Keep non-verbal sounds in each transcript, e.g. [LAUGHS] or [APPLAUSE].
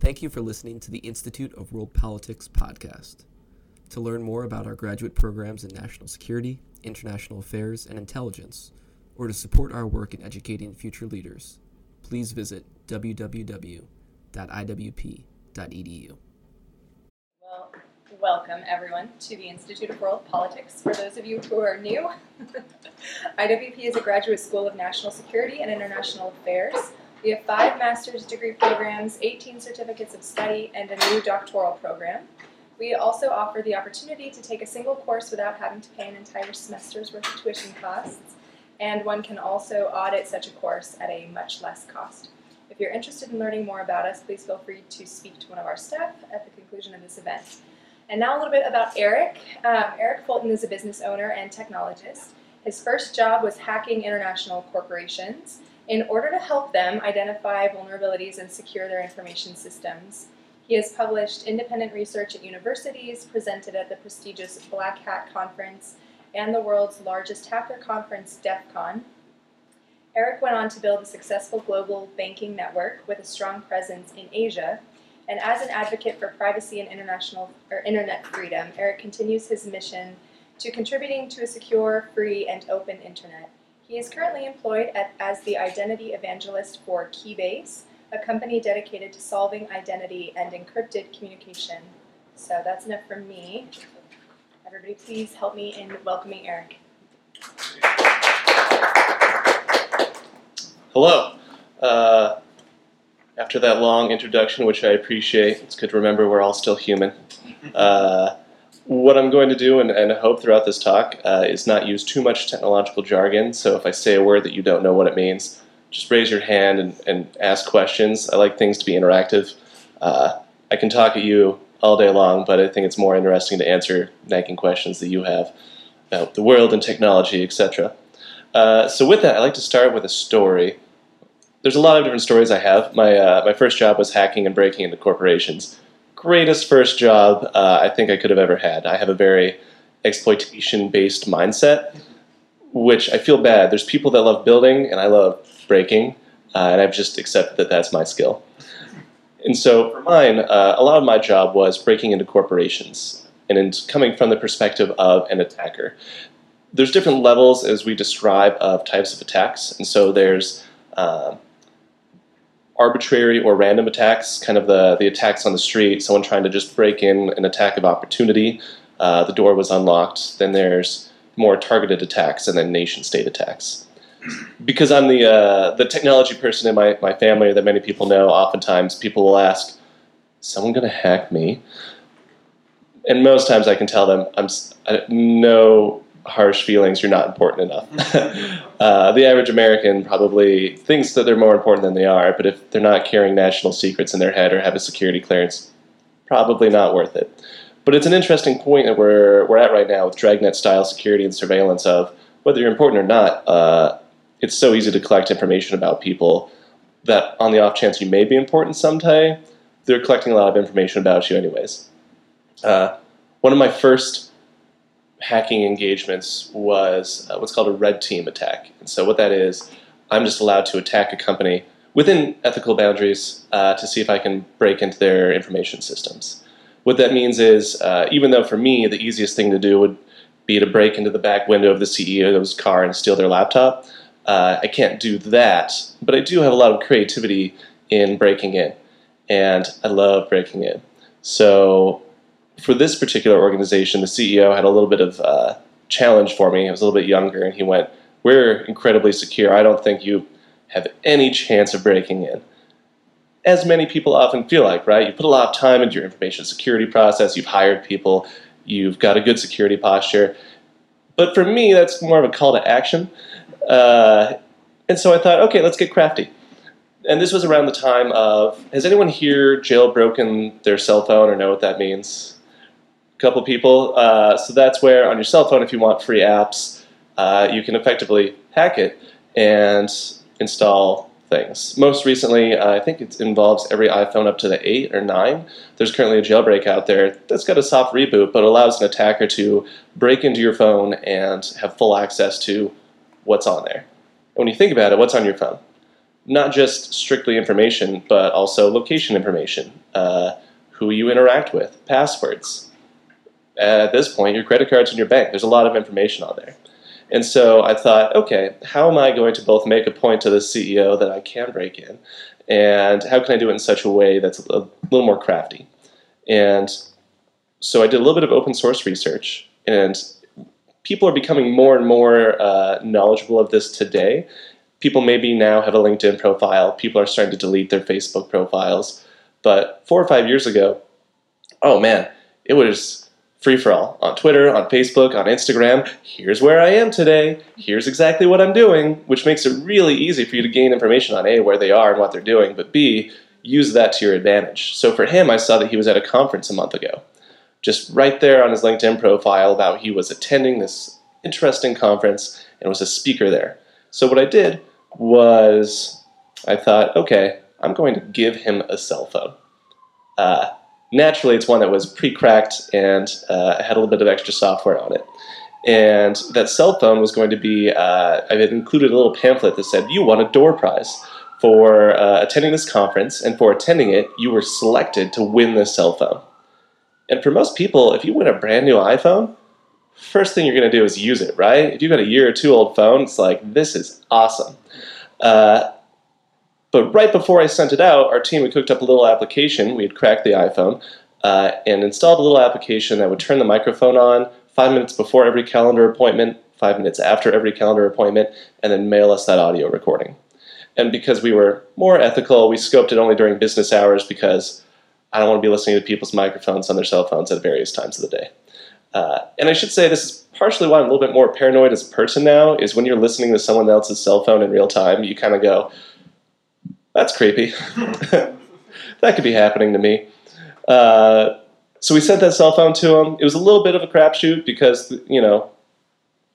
Thank you for listening to the Institute of World Politics podcast. To learn more about our graduate programs in national security, international affairs, and intelligence, or to support our work in educating future leaders, please visit www.iwp.edu. Well, welcome everyone to the Institute of World Politics. For those of you who are new, [LAUGHS] IWP is a graduate school of national security and international affairs. We have five master's degree programs, 18 certificates of study, and a new doctoral program. We also offer the opportunity to take a single course without having to pay an entire semester's worth of tuition costs, and one can also audit such a course at a much less cost. If you're interested in learning more about us, please feel free to speak to one of our staff at the conclusion of this event. And now a little bit about Eric. Um, Eric Fulton is a business owner and technologist. His first job was hacking international corporations in order to help them identify vulnerabilities and secure their information systems. He has published independent research at universities, presented at the prestigious Black Hat Conference, and the world's largest hacker conference, DEF CON. Eric went on to build a successful global banking network with a strong presence in Asia. And as an advocate for privacy and international or internet freedom, Eric continues his mission to contributing to a secure, free, and open internet. He is currently employed at, as the identity evangelist for Keybase, a company dedicated to solving identity and encrypted communication. So that's enough from me. Everybody, please help me in welcoming Eric. Hello. Uh, after that long introduction, which I appreciate, it's good to remember we're all still human. Uh, what I'm going to do, and, and hope throughout this talk, uh, is not use too much technological jargon. So if I say a word that you don't know what it means, just raise your hand and, and ask questions. I like things to be interactive. Uh, I can talk at you all day long, but I think it's more interesting to answer nagging questions that you have about the world and technology, etc. Uh, so with that, I like to start with a story. There's a lot of different stories I have. My uh, my first job was hacking and breaking into corporations greatest first job uh, I think I could have ever had. I have a very exploitation based mindset, which I feel bad. There's people that love building, and I love breaking, uh, and I've just accepted that that's my skill. And so for mine, uh, a lot of my job was breaking into corporations and in coming from the perspective of an attacker. There's different levels as we describe of types of attacks, and so there's uh, arbitrary or random attacks, kind of the, the attacks on the street, someone trying to just break in an attack of opportunity, uh, the door was unlocked. Then there's more targeted attacks, and then nation state attacks. Because I'm the, uh, the technology person in my, my family that many people know, oftentimes people will ask, someone going to hack me? And most times I can tell them, I'm I, no harsh feelings, you're not important enough. [LAUGHS] uh, the average American probably thinks that they're more important than they are, but if they're not carrying national secrets in their head or have a security clearance, probably not worth it. But it's an interesting point that we're, we're at right now with Dragnet style security and surveillance of whether you're important or not. Uh, it's so easy to collect information about people that on the off chance you may be important someday, they're collecting a lot of information about you anyways. Uh, one of my first hacking engagements was uh, what's called a red team attack. And so what that is, I'm just allowed to attack a company within ethical boundaries uh, to see if I can break into their information systems. What that means is, uh, even though for me the easiest thing to do would be to break into the back window of the CEO's car and steal their laptop, uh, I can't do that. But I do have a lot of creativity in breaking in, and I love breaking in. So for this particular organization, the CEO had a little bit of uh, challenge for me. He was a little bit younger, and he went, "We're incredibly secure. I don't think you have any chance of breaking in." As many people often feel like, right? You put a lot of time into your information security process. You've hired people. You've got a good security posture. But for me, that's more of a call to action. Uh, and so I thought, okay, let's get crafty. And this was around the time of, has anyone here jailbroken their cell phone or know what that means? Couple people. Uh, so that's where on your cell phone, if you want free apps, uh, you can effectively hack it and install things. Most recently, uh, I think it involves every iPhone up to the 8 or 9. There's currently a jailbreak out there that's got a soft reboot, but allows an attacker to break into your phone and have full access to what's on there. And when you think about it, what's on your phone? not just strictly information, but also location information, uh, who you interact with, passwords. At this point, your credit cards and your bank. There's a lot of information on there. And so I thought, okay, how am I going to both make a point to the CEO that I can break in, and how can I do it in such a way that's a little more crafty? And so I did a little bit of open source research, and people are becoming more and more uh, knowledgeable of this today. People maybe now have a LinkedIn profile. People are starting to delete their Facebook profiles. But four or five years ago, oh man, it was free for all on Twitter, on Facebook, on Instagram. Here's where I am today. Here's exactly what I'm doing, which makes it really easy for you to gain information on A, where they are and what they're doing, but B, use that to your advantage. So for him, I saw that he was at a conference a month ago. Just right there on his LinkedIn profile about he was attending this interesting conference and was a speaker there. So what I did was I thought, okay, I'm going to give him a cell phone. Uh, naturally, it's one that was pre-cracked and uh, had a little bit of extra software on it. And that cell phone was going to be, uh, I included a little pamphlet that said, you won a door prize for uh, attending this conference, and for attending it, you were selected to win this cell phone. And for most people, if you win a brand new iPhone, first thing you're going to do is use it, right? If you've got a year or two old phone, it's like, this is awesome. Uh, but right before I sent it out, our team had cooked up a little application. We had cracked the iPhone uh, and installed a little application that would turn the microphone on five minutes before every calendar appointment, five minutes after every calendar appointment, and then mail us that audio recording. And because we were more ethical, we scoped it only during business hours because I don't want to be listening to people's microphones on their cell phones at various times of the day. Uh, and I should say this is partially why I'm a little bit more paranoid as a person now, is when you're listening to someone else's cell phone in real time, you kind of go, that's creepy. [LAUGHS] that could be happening to me. Uh, so we sent that cell phone to him. It was a little bit of a crapshoot because, you know,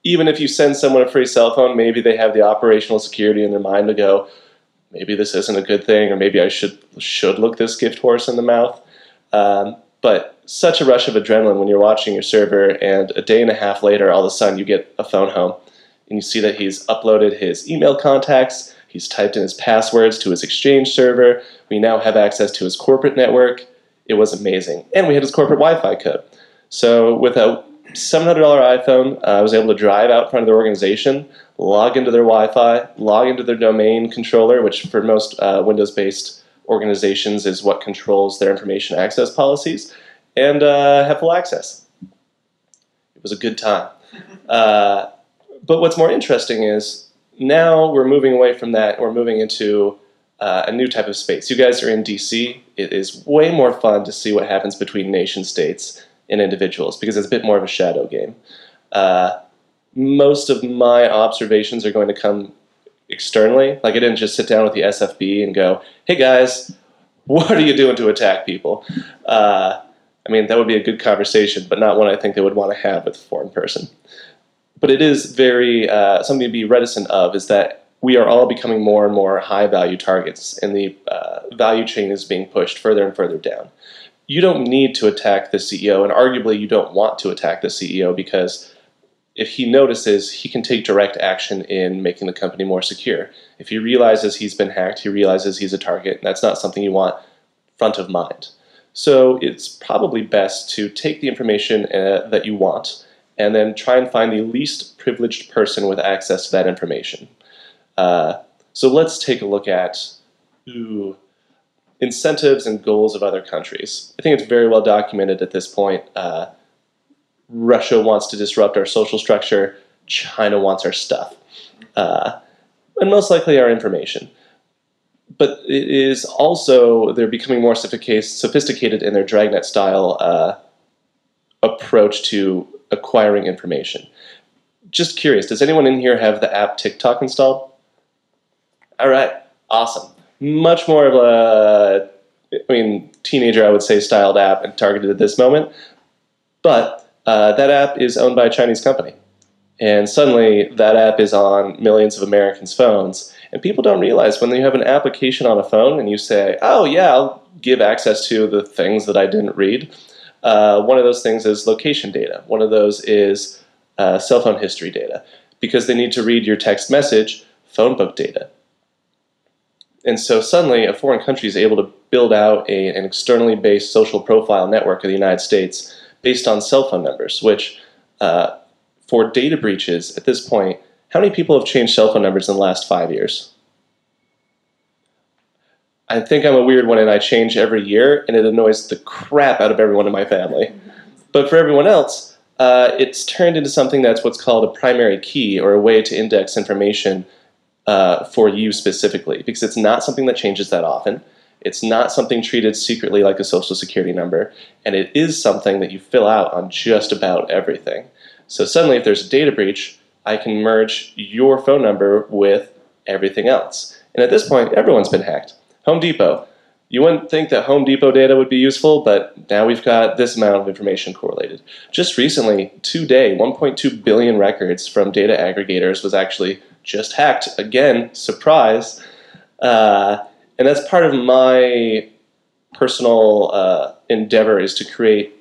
even if you send someone a free cell phone, maybe they have the operational security in their mind to go, maybe this isn't a good thing, or maybe I should should look this gift horse in the mouth. Um, but such a rush of adrenaline when you're watching your server, and a day and a half later, all of a sudden you get a phone home, and you see that he's uploaded his email contacts, He's typed in his passwords to his Exchange server. We now have access to his corporate network. It was amazing. And we had his corporate Wi Fi code. So with a $700 iPhone, uh, I was able to drive out front of the organization, log into their Wi Fi, log into their domain controller, which for most uh, Windows based organizations is what controls their information access policies, and uh, have full access. It was a good time. Uh, but what's more interesting is now we're moving away from that. We're moving into uh, a new type of space. You guys are in DC. It is way more fun to see what happens between nation states and individuals because it's a bit more of a shadow game. Uh, most of my observations are going to come externally. Like I didn't just sit down with the SFB and go, "Hey guys, what are you doing to attack people?" Uh, I mean, that would be a good conversation, but not one I think they would want to have with a foreign person but it is very uh, something to be reticent of is that we are all becoming more and more high value targets, and the uh, value chain is being pushed further and further down. You don't need to attack the CEO, and arguably you don't want to attack the CEO because if he notices, he can take direct action in making the company more secure. If he realizes he's been hacked, he realizes he's a target, and that's not something you want front of mind. So it's probably best to take the information uh, that you want and then try and find the least privileged person with access to that information. Uh, so let's take a look at ooh, incentives and goals of other countries. I think it's very well documented at this point. Uh, Russia wants to disrupt our social structure. China wants our stuff, uh, and most likely our information. But it is also they're becoming more sophisticated in their dragnet style uh, approach to acquiring information. Just curious, does anyone in here have the app TikTok installed? All right, awesome. Much more of a, I mean, teenager, I would say, styled app and targeted at this moment. But uh, that app is owned by a Chinese company. And suddenly that app is on millions of Americans' phones. And people don't realize when you have an application on a phone and you say, oh, yeah, I'll give access to the things that I didn't read uh, one of those things is location data. One of those is uh, cell phone history data because they need to read your text message, phone book data. And so suddenly, a foreign country is able to build out a, an externally based social profile network of the United States based on cell phone numbers, which, uh, for data breaches at this point, how many people have changed cell phone numbers in the last five years? I think I'm a weird one and I change every year, and it annoys the crap out of everyone in my family. But for everyone else, uh, it's turned into something that's what's called a primary key or a way to index information uh, for you specifically, because it's not something that changes that often. It's not something treated secretly like a social security number, and it is something that you fill out on just about everything. So suddenly, if there's a data breach, I can merge your phone number with everything else. And at this point, everyone's been hacked. Home Depot. You wouldn't think that Home Depot data would be useful, but now we've got this amount of information correlated. Just recently, today, 1.2 billion records from data aggregators was actually just hacked. Again, surprise. Uh, and that's part of my personal uh, endeavor is to create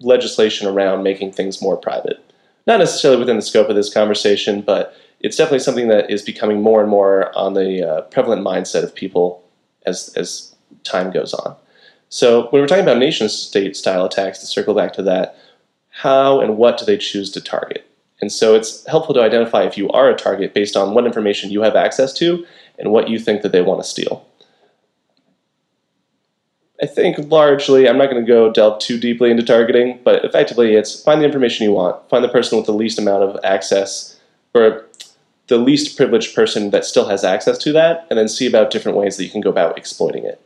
legislation around making things more private. Not necessarily within the scope of this conversation, but it's definitely something that is becoming more and more on the uh, prevalent mindset of people as, as time goes on. So when we're talking about nation state style attacks, to circle back to that, how and what do they choose to target? And so it's helpful to identify if you are a target based on what information you have access to and what you think that they want to steal. I think largely, I'm not going to go delve too deeply into targeting, but effectively it's find the information you want, find the person with the least amount of access, or the least privileged person that still has access to that, and then see about different ways that you can go about exploiting it.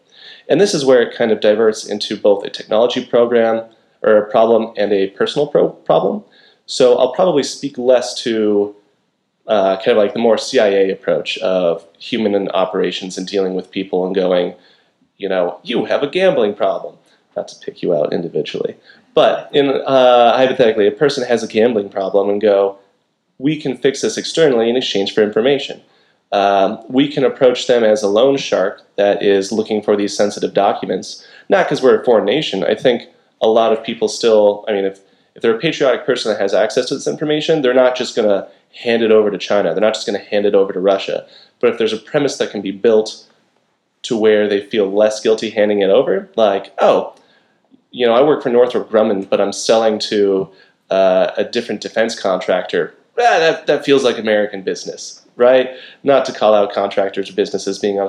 And this is where it kind of diverts into both a technology program or a problem and a personal pro- problem. So I'll probably speak less to uh, kind of like the more CIA approach of human operations and dealing with people and going, you know, you have a gambling problem. Not to pick you out individually, but in uh, hypothetically, a person has a gambling problem and go, we can fix this externally in exchange for information. Um, we can approach them as a loan shark that is looking for these sensitive documents, not because we're a foreign nation. I think a lot of people still, I mean, if, if they're a patriotic person that has access to this information, they're not just going to hand it over to China. They're not just going to hand it over to Russia. But if there's a premise that can be built to where they feel less guilty handing it over. Like, oh, you know, I work for Northrop Grumman, but I'm selling to uh, a different defense contractor. Ah, that, that feels like American business, right? Not to call out contractors or businesses being,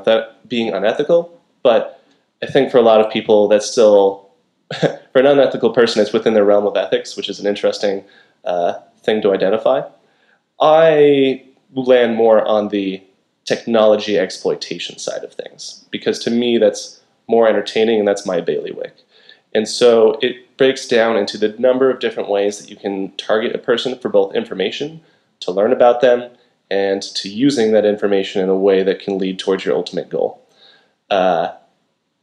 being unethical, but I think for a lot of people, that's still, [LAUGHS] for an unethical person, it's within their realm of ethics, which is an interesting uh, thing to identify. I land more on the technology exploitation side of things because to me that's more entertaining and that's my bailiwick. And so it breaks down into the number of different ways that you can target a person for both information, to learn about them, and to using that information in a way that can lead towards your ultimate goal. Uh,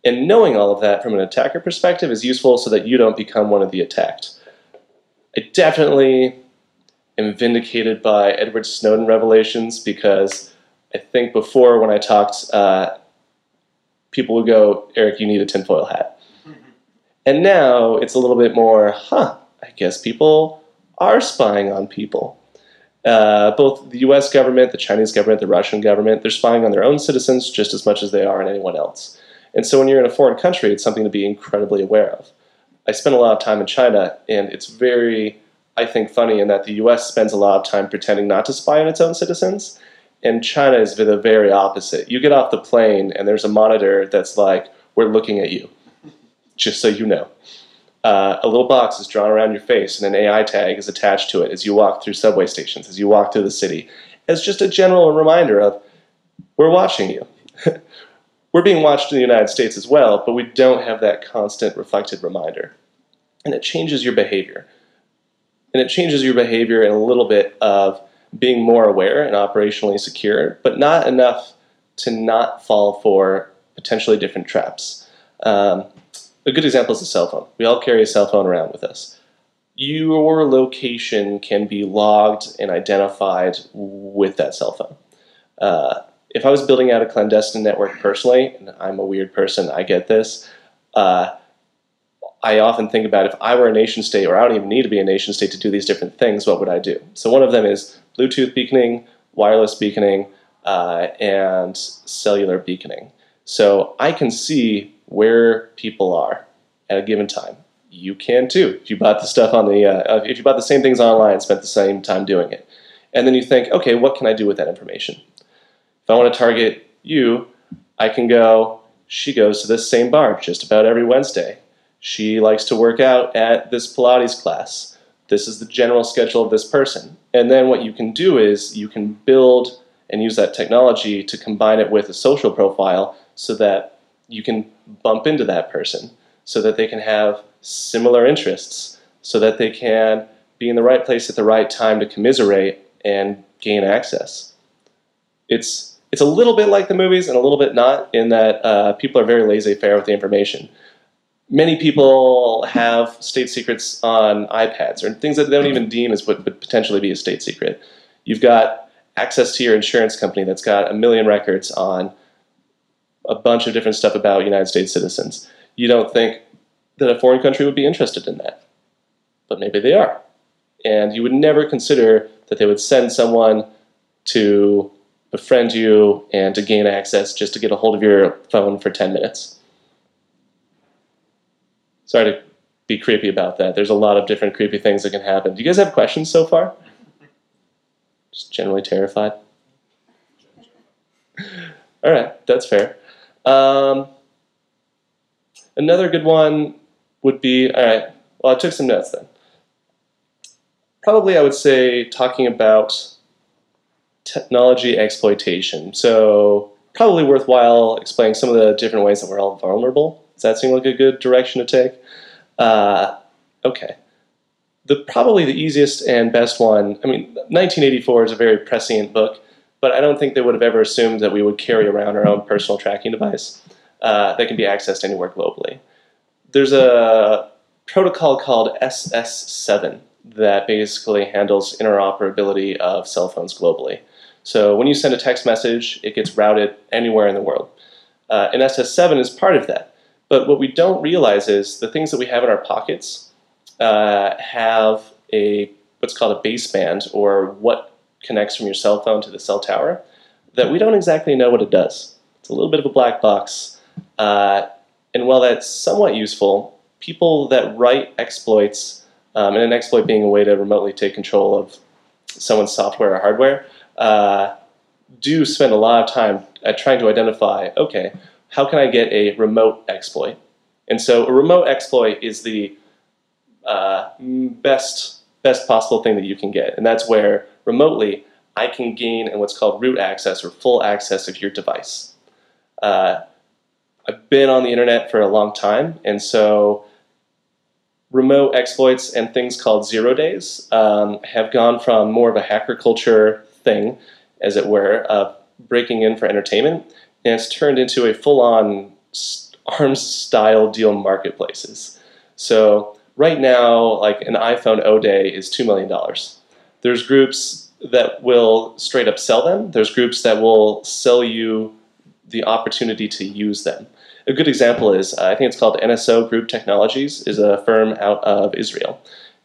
and knowing all of that from an attacker perspective is useful so that you don't become one of the attacked. I definitely am vindicated by Edward Snowden revelations because I think before when I talked, uh, people would go, Eric, you need a tinfoil hat. And now it's a little bit more, huh, I guess people are spying on people. Uh, both the US government, the Chinese government, the Russian government, they're spying on their own citizens just as much as they are on anyone else. And so when you're in a foreign country, it's something to be incredibly aware of. I spent a lot of time in China, and it's very, I think, funny in that the US spends a lot of time pretending not to spy on its own citizens and China is the very opposite. You get off the plane and there's a monitor that's like, "We're looking at you," just so you know. Uh, a little box is drawn around your face, and an AI tag is attached to it as you walk through subway stations, as you walk through the city, as just a general reminder of, "We're watching you." [LAUGHS] We're being watched in the United States as well, but we don't have that constant reflected reminder, and it changes your behavior. And it changes your behavior in a little bit of being more aware and operationally secure, but not enough to not fall for potentially different traps. Um, a good example is a cell phone. We all carry a cell phone around with us. Your location can be logged and identified with that cell phone. Uh, if I was building out a clandestine network personally, and I'm a weird person, I get this. Uh, I often think about if I were a nation state, or I don't even need to be a nation state to do these different things, what would I do? So one of them is Bluetooth beaconing, wireless beaconing, uh, and cellular beaconing. So I can see where people are at a given time. You can too. If you bought the stuff on the, uh, if you bought the same things online, spent the same time doing it, and then you think, okay, what can I do with that information? If I want to target you, I can go. She goes to this same bar just about every Wednesday. She likes to work out at this Pilates class. This is the general schedule of this person. And then what you can do is you can build and use that technology to combine it with a social profile so that you can bump into that person so that they can have similar interests so that they can be in the right place at the right time to commiserate and gain access. It's it's a little bit like the movies and a little bit not in that uh, people are very laissez-faire with the information. Many people have state secrets on iPads or things that they don't even deem as what would potentially be a state secret. You've got access to your insurance company that's got a million records on a bunch of different stuff about United States citizens. You don't think that a foreign country would be interested in that, but maybe they are. And you would never consider that they would send someone to befriend you and to gain access just to get a hold of your phone for 10 minutes. Sorry to be creepy about that. There's a lot of different creepy things that can happen. Do you guys have questions so far? Just generally terrified? All right, that's fair. Um, another good one would be all right, well, I took some notes then. Probably I would say talking about technology exploitation. So probably worthwhile explaining some of the different ways that we're all vulnerable. Does that seem like a good direction to take? Uh, okay. The probably the easiest and best one. I mean, 1984 is a very prescient book, but I don't think they would have ever assumed that we would carry around our own personal tracking device uh, that can be accessed anywhere globally. There's a protocol called SS7 that basically handles interoperability of cell phones globally. So when you send a text message, it gets routed anywhere in the world. Uh, and SS7 is part of that. But what we don't realize is the things that we have in our pockets uh, have a what's called a baseband, or what connects from your cell phone to the cell tower, that we don't exactly know what it does. It's a little bit of a black box. Uh, and while that's somewhat useful, people that write exploits, um, and an exploit being a way to remotely take control of someone's software or hardware, uh, do spend a lot of time at trying to identify, okay, how can I get a remote exploit? And so a remote exploit is the uh, best best possible thing that you can get, and that's where remotely I can gain in what's called root access or full access of your device. Uh, I've been on the internet for a long time, and so remote exploits and things called zero days um, have gone from more of a hacker culture thing, as it were, of breaking in for entertainment, and it's turned into a full-on arms style deal marketplaces. So right now, like an iPhone O day is two million dollars. There's groups that will straight up sell them. There's groups that will sell you the opportunity to use them. A good example is uh, I think it's called NSO Group Technologies is a firm out of Israel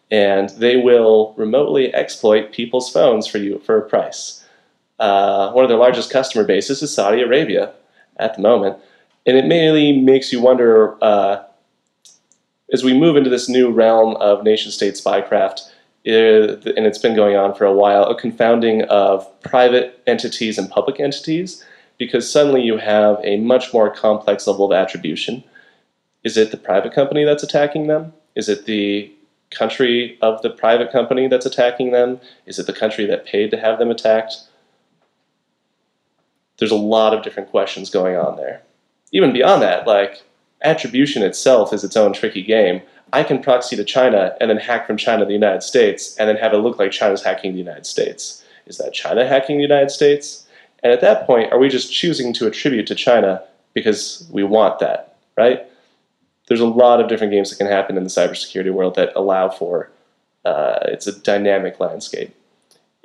and they will remotely exploit people's phones for you for a price. Uh, one of their largest customer bases is Saudi Arabia at the moment, and it mainly makes you wonder uh, as we move into this new realm of nation-state spycraft, uh, and it's been going on for a while, a confounding of private entities and public entities, because suddenly you have a much more complex level of attribution. Is it the private company that's attacking them? Is it the country of the private company that's attacking them? Is it the country that paid to have them attacked? There's a lot of different questions going on there. Even beyond that, like attribution itself is its own tricky game. I can proxy to China and then hack from China to the United States and then have it look like China's hacking the United States. Is that China hacking the United States? And at that point, are we just choosing to attribute to China because we want that, right? there's a lot of different games that can happen in the cybersecurity world that allow for uh, it's a dynamic landscape.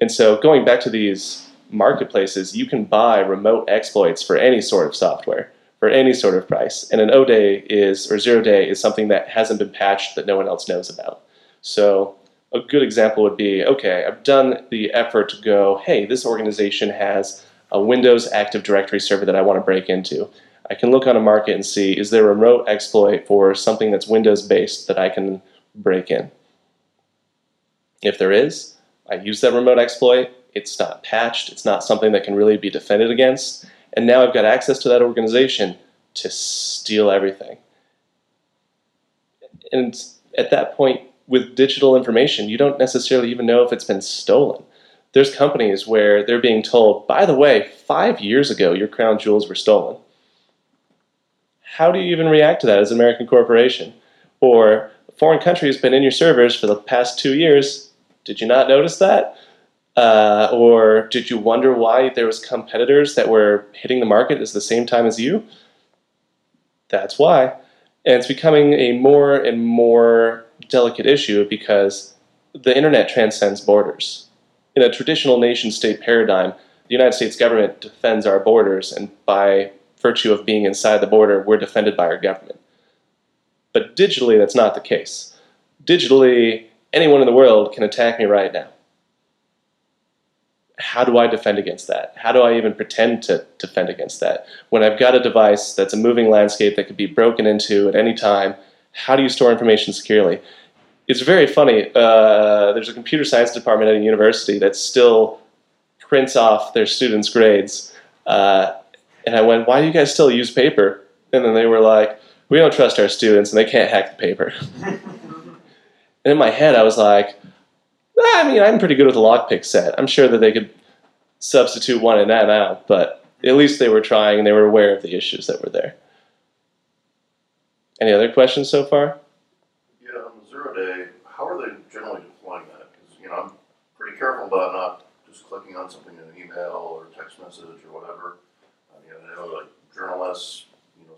And so going back to these marketplaces, you can buy remote exploits for any sort of software for any sort of price. And an O day is or zero day is something that hasn't been patched that no one else knows about. So a good example would be okay, I've done the effort to go, hey, this organization has a Windows Active Directory server that I want to break into. I can look on a market and see is there a remote exploit for something that's Windows based that I can break in. If there is, I use that remote exploit. It's not patched, it's not something that can really be defended against. And now I've got access to that organization to steal everything. And at that point, with digital information, you don't necessarily even know if it's been stolen. There's companies where they're being told, by the way, five years ago, your crown jewels were stolen. How do you even react to that as an American corporation? Or a foreign country has been in your servers for the past two years. Did you not notice that? Uh, or did you wonder why there was competitors that were hitting the market at the same time as you? That's why. And it's becoming a more and more delicate issue because the internet transcends borders. In a traditional nation state paradigm, the United States government defends our borders, and by virtue of being inside the border, we're defended by our government. But digitally, that's not the case. Digitally, anyone in the world can attack me right now. How do I defend against that? How do I even pretend to defend against that? When I've got a device that's a moving landscape that could be broken into at any time, how do you store information securely? It's very funny. Uh, there's a computer science department at a university that still prints off their students' grades. Uh, and I went, why do you guys still use paper? And then they were like, we don't trust our students and they can't hack the paper. [LAUGHS] and in my head, I was like, I mean, I'm pretty good with a lockpick set. I'm sure that they could substitute one in that out, but at least they were trying and they were aware of the issues that were there. Any other questions so far? Yeah, on the zero day, how are they generally deploying that? Because, you know, I'm pretty careful about not just clicking on something in an email or text message or whatever. I mean, I know like journalists, you know,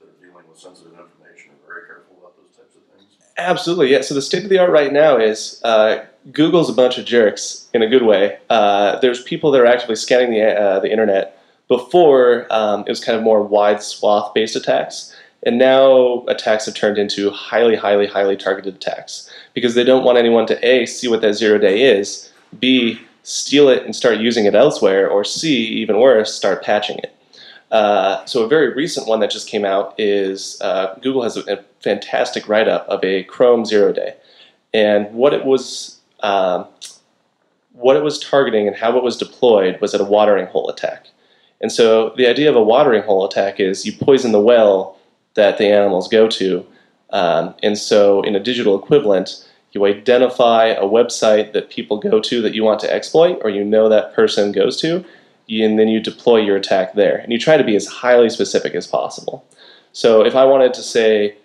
that are dealing with sensitive information are very careful about those types of things. Absolutely, yeah. So the state of the art right now is uh, Google's a bunch of jerks in a good way. Uh, there's people that are actively scanning the, uh, the internet. Before, um, it was kind of more wide swath based attacks. And now attacks have turned into highly, highly, highly targeted attacks because they don't want anyone to A, see what that zero day is, B, steal it and start using it elsewhere, or C, even worse, start patching it. Uh, so a very recent one that just came out is uh, Google has a, a fantastic write-up of a Chrome zero day, and what it was um, what it was targeting and how it was deployed was at a watering hole attack. And so the idea of a watering hole attack is you poison the well that the animals go to, um, and so in a digital equivalent, you identify a website that people go to that you want to exploit, or you know that person goes to, and then you deploy your attack there. And you try to be as highly specific as possible. So if I wanted to say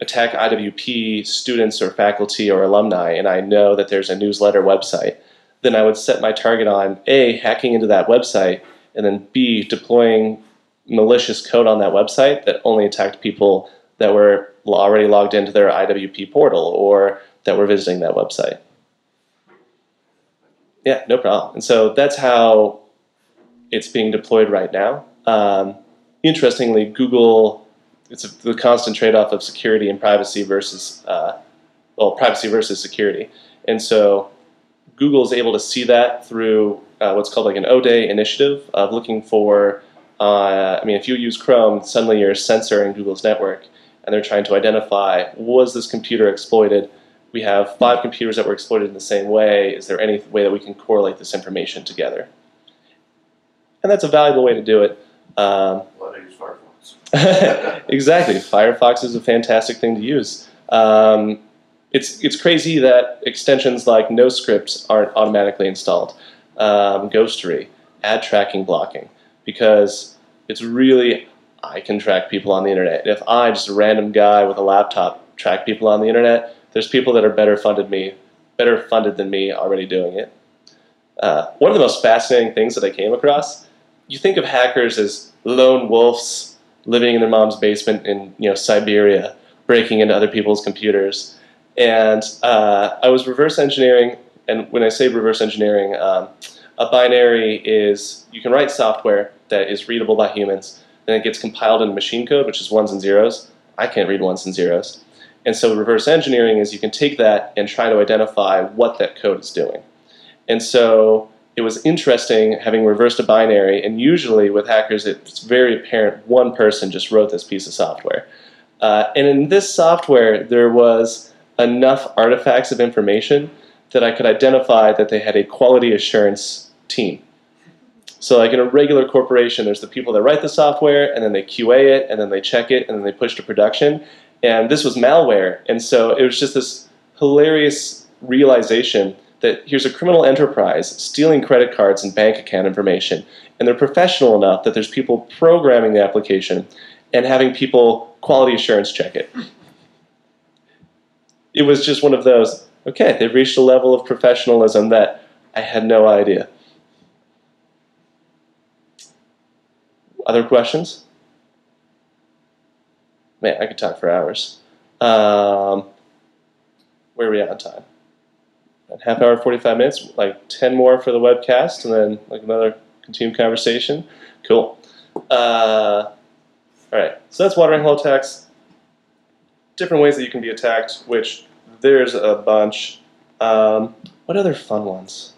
attack IWP students or faculty or alumni, and I know that there's a newsletter website, then I would set my target on A, hacking into that website, and then B, deploying malicious code on that website that only attacked people that were already logged into their IWP portal or that were visiting that website. Yeah, no problem. And so that's how it's being deployed right now. Um, interestingly, Google, it's a, the constant trade-off of security and privacy versus, uh, well, privacy versus security. And so Google is able to see that through uh, what's called like an O-Day initiative of looking for, uh, I mean, if you use Chrome, suddenly you're censoring Google's network, and they're trying to identify, was this computer exploited? We have five computers that were exploited in the same way. Is there any way that we can correlate this information together? and that's a valuable way to do it. Um, Firefox? [LAUGHS] exactly, Firefox is a fantastic thing to use. Um, it's it's crazy that extensions like NoScript aren't automatically installed. Um, Ghostery, ad tracking blocking, because it's really I can track people on the internet. If I, just a random guy with a laptop, track people on the internet, there's people that are better funded me, better funded than me already doing it. Uh, one of the most fascinating things that I came across you think of hackers as lone wolves living in their mom's basement in you know Siberia, breaking into other people's computers. And uh, I was reverse engineering, and when I say reverse engineering, um, a binary is you can write software that is readable by humans, then it gets compiled into machine code, which is ones and zeros. I can't read ones and zeros. And so reverse engineering is you can take that and try to identify what that code is doing. And so it was interesting having reversed a binary, and usually with hackers, it's very apparent one person just wrote this piece of software. Uh, and in this software, there was enough artifacts of information that I could identify that they had a quality assurance team. So, like in a regular corporation, there's the people that write the software, and then they QA it, and then they check it, and then they push to production. And this was malware, and so it was just this hilarious realization that here's a criminal enterprise stealing credit cards and bank account information, and they're professional enough that there's people programming the application and having people quality assurance check it. It was just one of those, okay, they've reached a level of professionalism that I had no idea. Other questions? Man, I could talk for hours. Um, where are we at on time? Half hour, 45 minutes, like 10 more for the webcast, and then like another continued conversation. Cool. Uh, all right, so that's watering hole attacks. Different ways that you can be attacked, which there's a bunch. Um, what other fun ones?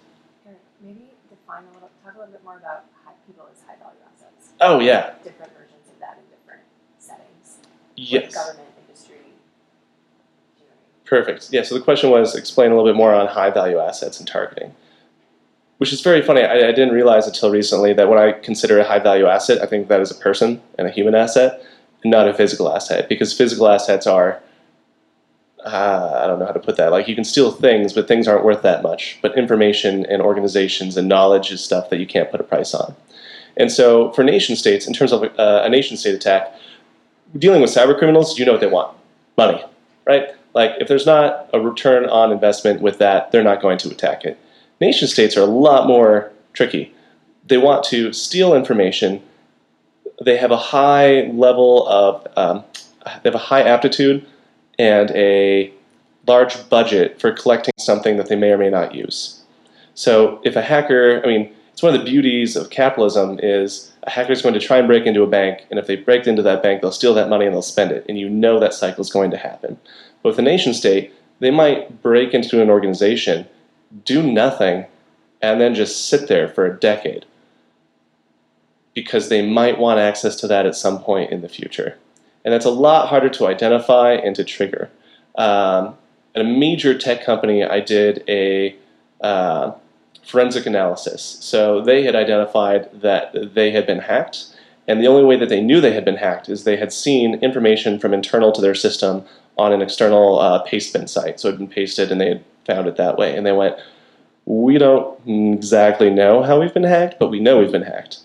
Maybe define a little, talk a little bit more about people as high value assets. Oh yeah, Different versions of that in different settings. like yes. Government, industry. engineering. Perfect. Yeah, so the question was explain a little bit more on high value assets and targeting. Which is very funny. I, I didn't realize until recently that when I consider a high value asset, I think that is a person and a human asset, and not a physical asset. Because physical assets are, uh, I don't know how to put that. Like you can steal things, but things aren't worth that much. But information and organizations and knowledge is stuff that you can't put a price on. And so for nation states, in terms of uh, a nation state attack, dealing with cyber criminals, you know what they want money, right? Like, if there's not a return on investment with that, they're not going to attack it. Nation states are a lot more tricky. They want to steal information. They have a high level of, um, they have a high aptitude and a large budget for collecting something that they may or may not use. So, if a hacker, I mean, it's one of the beauties of capitalism is a hacker is going to try and break into a bank, and if they break into that bank, they'll steal that money and they'll spend it, and you know that cycle is going to happen. With a nation state, they might break into an organization, do nothing, and then just sit there for a decade because they might want access to that at some point in the future. And that's a lot harder to identify and to trigger. Um, at a major tech company, I did a uh, forensic analysis. So they had identified that they had been hacked, and the only way that they knew they had been hacked is they had seen information from internal to their system on an external uh, pastebin site. So it had been pasted, and they had found it that way. And they went, "We don't exactly know how we've been hacked, but we know we've been hacked."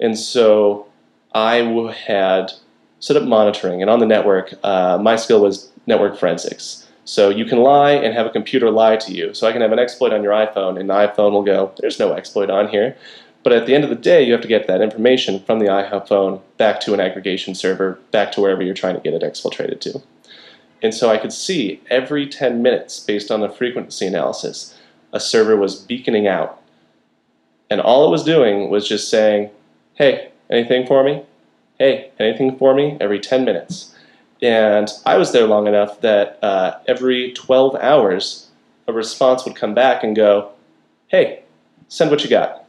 And so I had set up monitoring, and on the network, uh, my skill was network forensics. So you can lie and have a computer lie to you. So I can have an exploit on your iPhone, and the iPhone will go, "There's no exploit on here." But at the end of the day, you have to get that information from the iPhone back to an aggregation server, back to wherever you're trying to get it exfiltrated to. And so I could see every 10 minutes, based on the frequency analysis, a server was beaconing out. And all it was doing was just saying, hey, anything for me? Hey, anything for me? Every 10 minutes. And I was there long enough that uh, every 12 hours, a response would come back and go, hey, send what you got.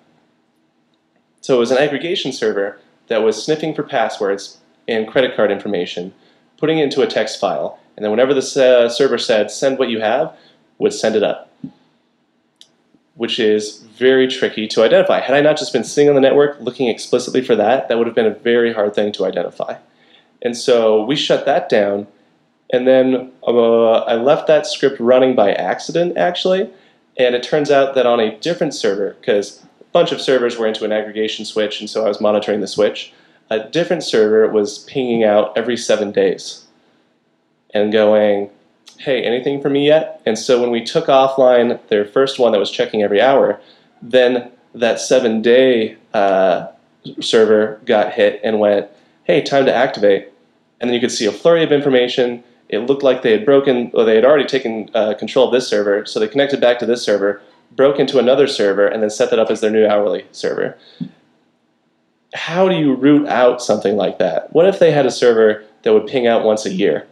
So it was an aggregation server that was sniffing for passwords and credit card information, putting it into a text file, and then whenever the uh, server said, send what you have, would send it up which is very tricky to identify. Had I not just been sitting on the network looking explicitly for that, that would have been a very hard thing to identify. And so we shut that down, and then uh, I left that script running by accident, actually. And it turns out that on a different server, because a bunch of servers were into an aggregation switch, and so I was monitoring the switch, a different server was pinging out every seven days and going, hey, anything for me yet? And so when we took offline their first one that was checking every hour, then that seven day uh, server got hit and went, hey, time to activate. And then you could see a flurry of information. It looked like they had broken, or they had already taken uh, control of this server, so they connected back to this server, broke into another server, and then set that up as their new hourly server. How do you root out something like that? What if they had a server that would ping out once a year?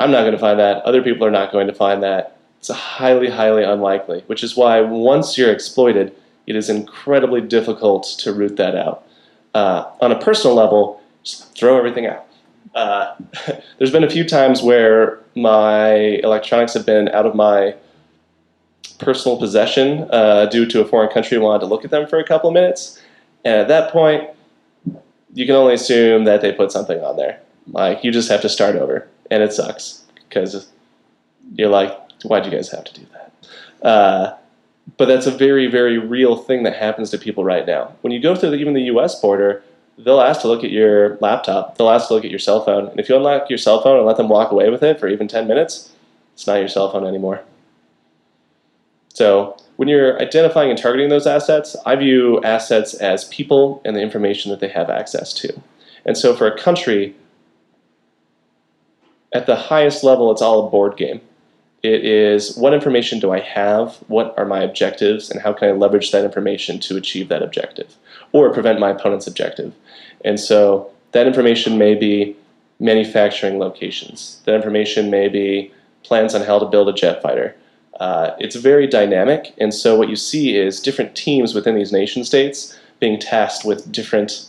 I'm not going to find that. Other people are not going to find that. It's highly, highly unlikely, which is why once you're exploited, it is incredibly difficult to root that out. Uh, on a personal level, just throw everything out. Uh, [LAUGHS] there's been a few times where my electronics have been out of my personal possession uh, due to a foreign country wanted to look at them for a couple of minutes. And at that point, you can only assume that they put something on there. Like, you just have to start over. And it sucks because you're like, why'd you guys have to do that? Uh, but that's a very, very real thing that happens to people right now. When you go through the, even the US border, they'll ask to look at your laptop, they'll ask to look at your cell phone. And if you unlock your cell phone and let them walk away with it for even 10 minutes, it's not your cell phone anymore. So when you're identifying and targeting those assets, I view assets as people and the information that they have access to. And so for a country, at the highest level, it's all a board game. It is what information do I have, what are my objectives, and how can I leverage that information to achieve that objective or prevent my opponent's objective. And so that information may be manufacturing locations, that information may be plans on how to build a jet fighter. Uh, it's very dynamic, and so what you see is different teams within these nation states being tasked with different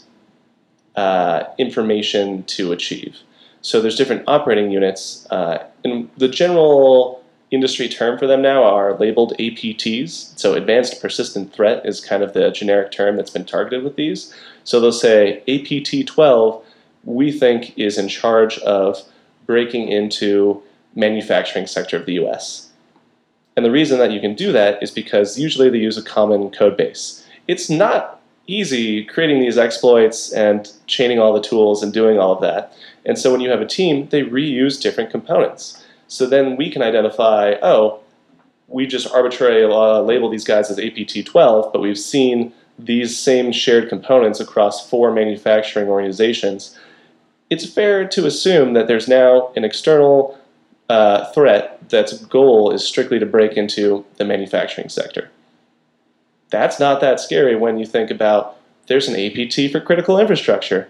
uh, information to achieve. So there's different operating units, uh, and the general industry term for them now are labeled APTs. So advanced persistent threat is kind of the generic term that's been targeted with these. So they'll say APT 12, we think is in charge of breaking into manufacturing sector of the US. And the reason that you can do that is because usually they use a common code base. It's not easy creating these exploits and chaining all the tools and doing all of that. And so when you have a team, they reuse different components. So then we can identify, oh, we just arbitrarily uh, label these guys as APT 12, but we've seen these same shared components across four manufacturing organizations. It's fair to assume that there's now an external uh, threat that's goal is strictly to break into the manufacturing sector. That's not that scary when you think about there's an APT for critical infrastructure.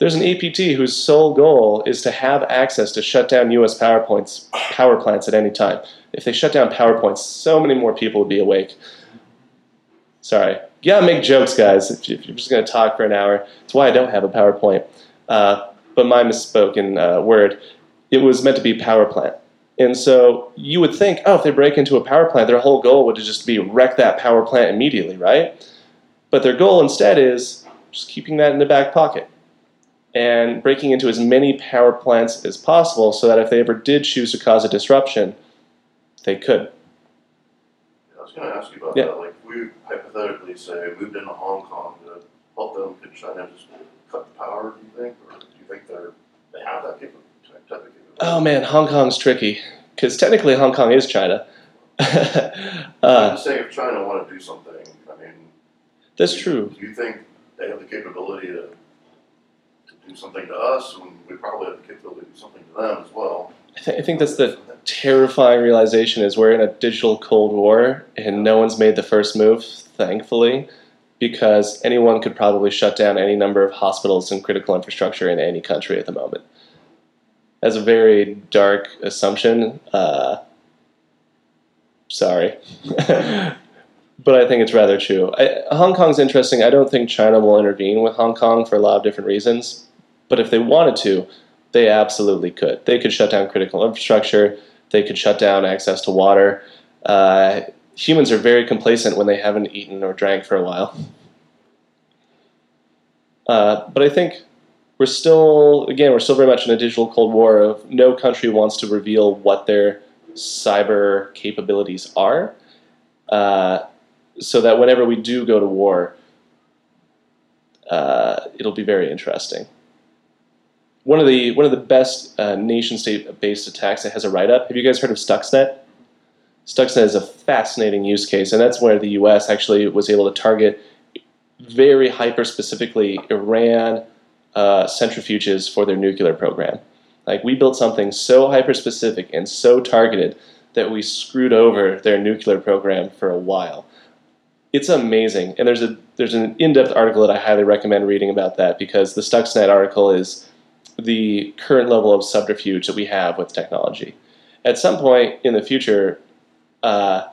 There's an APT whose sole goal is to have access to shut down U.S. power, points, power plants at any time. If they shut down power plants, so many more people would be awake. Sorry. You gotta make jokes, guys. If you're just gonna talk for an hour, it's why I don't have a PowerPoint. Uh, but my misspoken uh, word, it was meant to be power plant. And so you would think, oh, if they break into a power plant, their whole goal would just be to wreck that power plant immediately, right? But their goal instead is just keeping that in the back pocket and breaking into as many power plants as possible so that if they ever did choose to cause a disruption, they could. I was going to ask you about Yeah. that. Like, we hypothetically say moved into Hong Kong to help them. Could China just cut the power? Do you think, or do you think they're they have that capability? Type of capability? Oh man, Hong Kong's tricky because technically Hong Kong is China. [LAUGHS] I'm uh, just saying, if China want to do something, I mean, that's do you- true. Do you think they have the capability to do something to us, and we probably have the capability to do something to them as well? I, th- I think that's the terrifying realization is we're in a digital cold war and no one's made the first move, thankfully, because anyone could probably shut down any number of hospitals and critical infrastructure in any country at the moment. That's a very dark assumption. Uh, sorry. [LAUGHS] but I think it's rather true. I, Hong Kong's interesting. I don't think China will intervene with Hong Kong for a lot of different reasons. But if they wanted to, they absolutely could. They could shut down critical infrastructure. They could shut down access to water. Uh, humans are very complacent when they haven't eaten or drank for a while. Uh, but I think we're still, again, we're still very much in a digital cold war of no country wants to reveal what their cyber capabilities are, uh, so that whenever we do go to war, uh, it'll be very interesting one of the one of the best uh, nation state based attacks that has a write up. Have you guys heard of Stuxnet? Stuxnet is a fascinating use case, and that's where the U.S. actually was able to target very hyper specifically Iran uh, centrifuges for their nuclear program. Like we built something so hyper specific and so targeted that we screwed over their nuclear program for a while. It's amazing, and there's a there's an in depth article that I highly recommend reading about that because the Stuxnet article is the current level of subterfuge that we have with technology. at some point in the future, uh,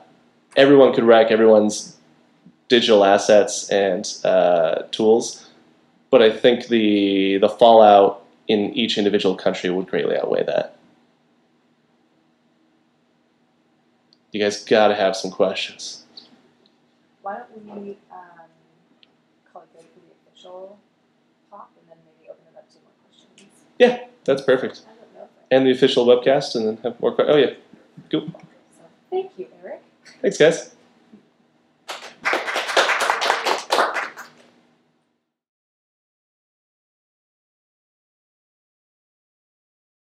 everyone could wreck everyone's digital assets and uh, tools, but I think the the fallout in each individual country would greatly outweigh that. You guys got to have some questions. Why don't we um, call it good for the official talk and then maybe open it up to more questions? That's perfect. I don't know. And the official webcast, and then have more. Oh yeah, so, thank you, Eric. thanks guys.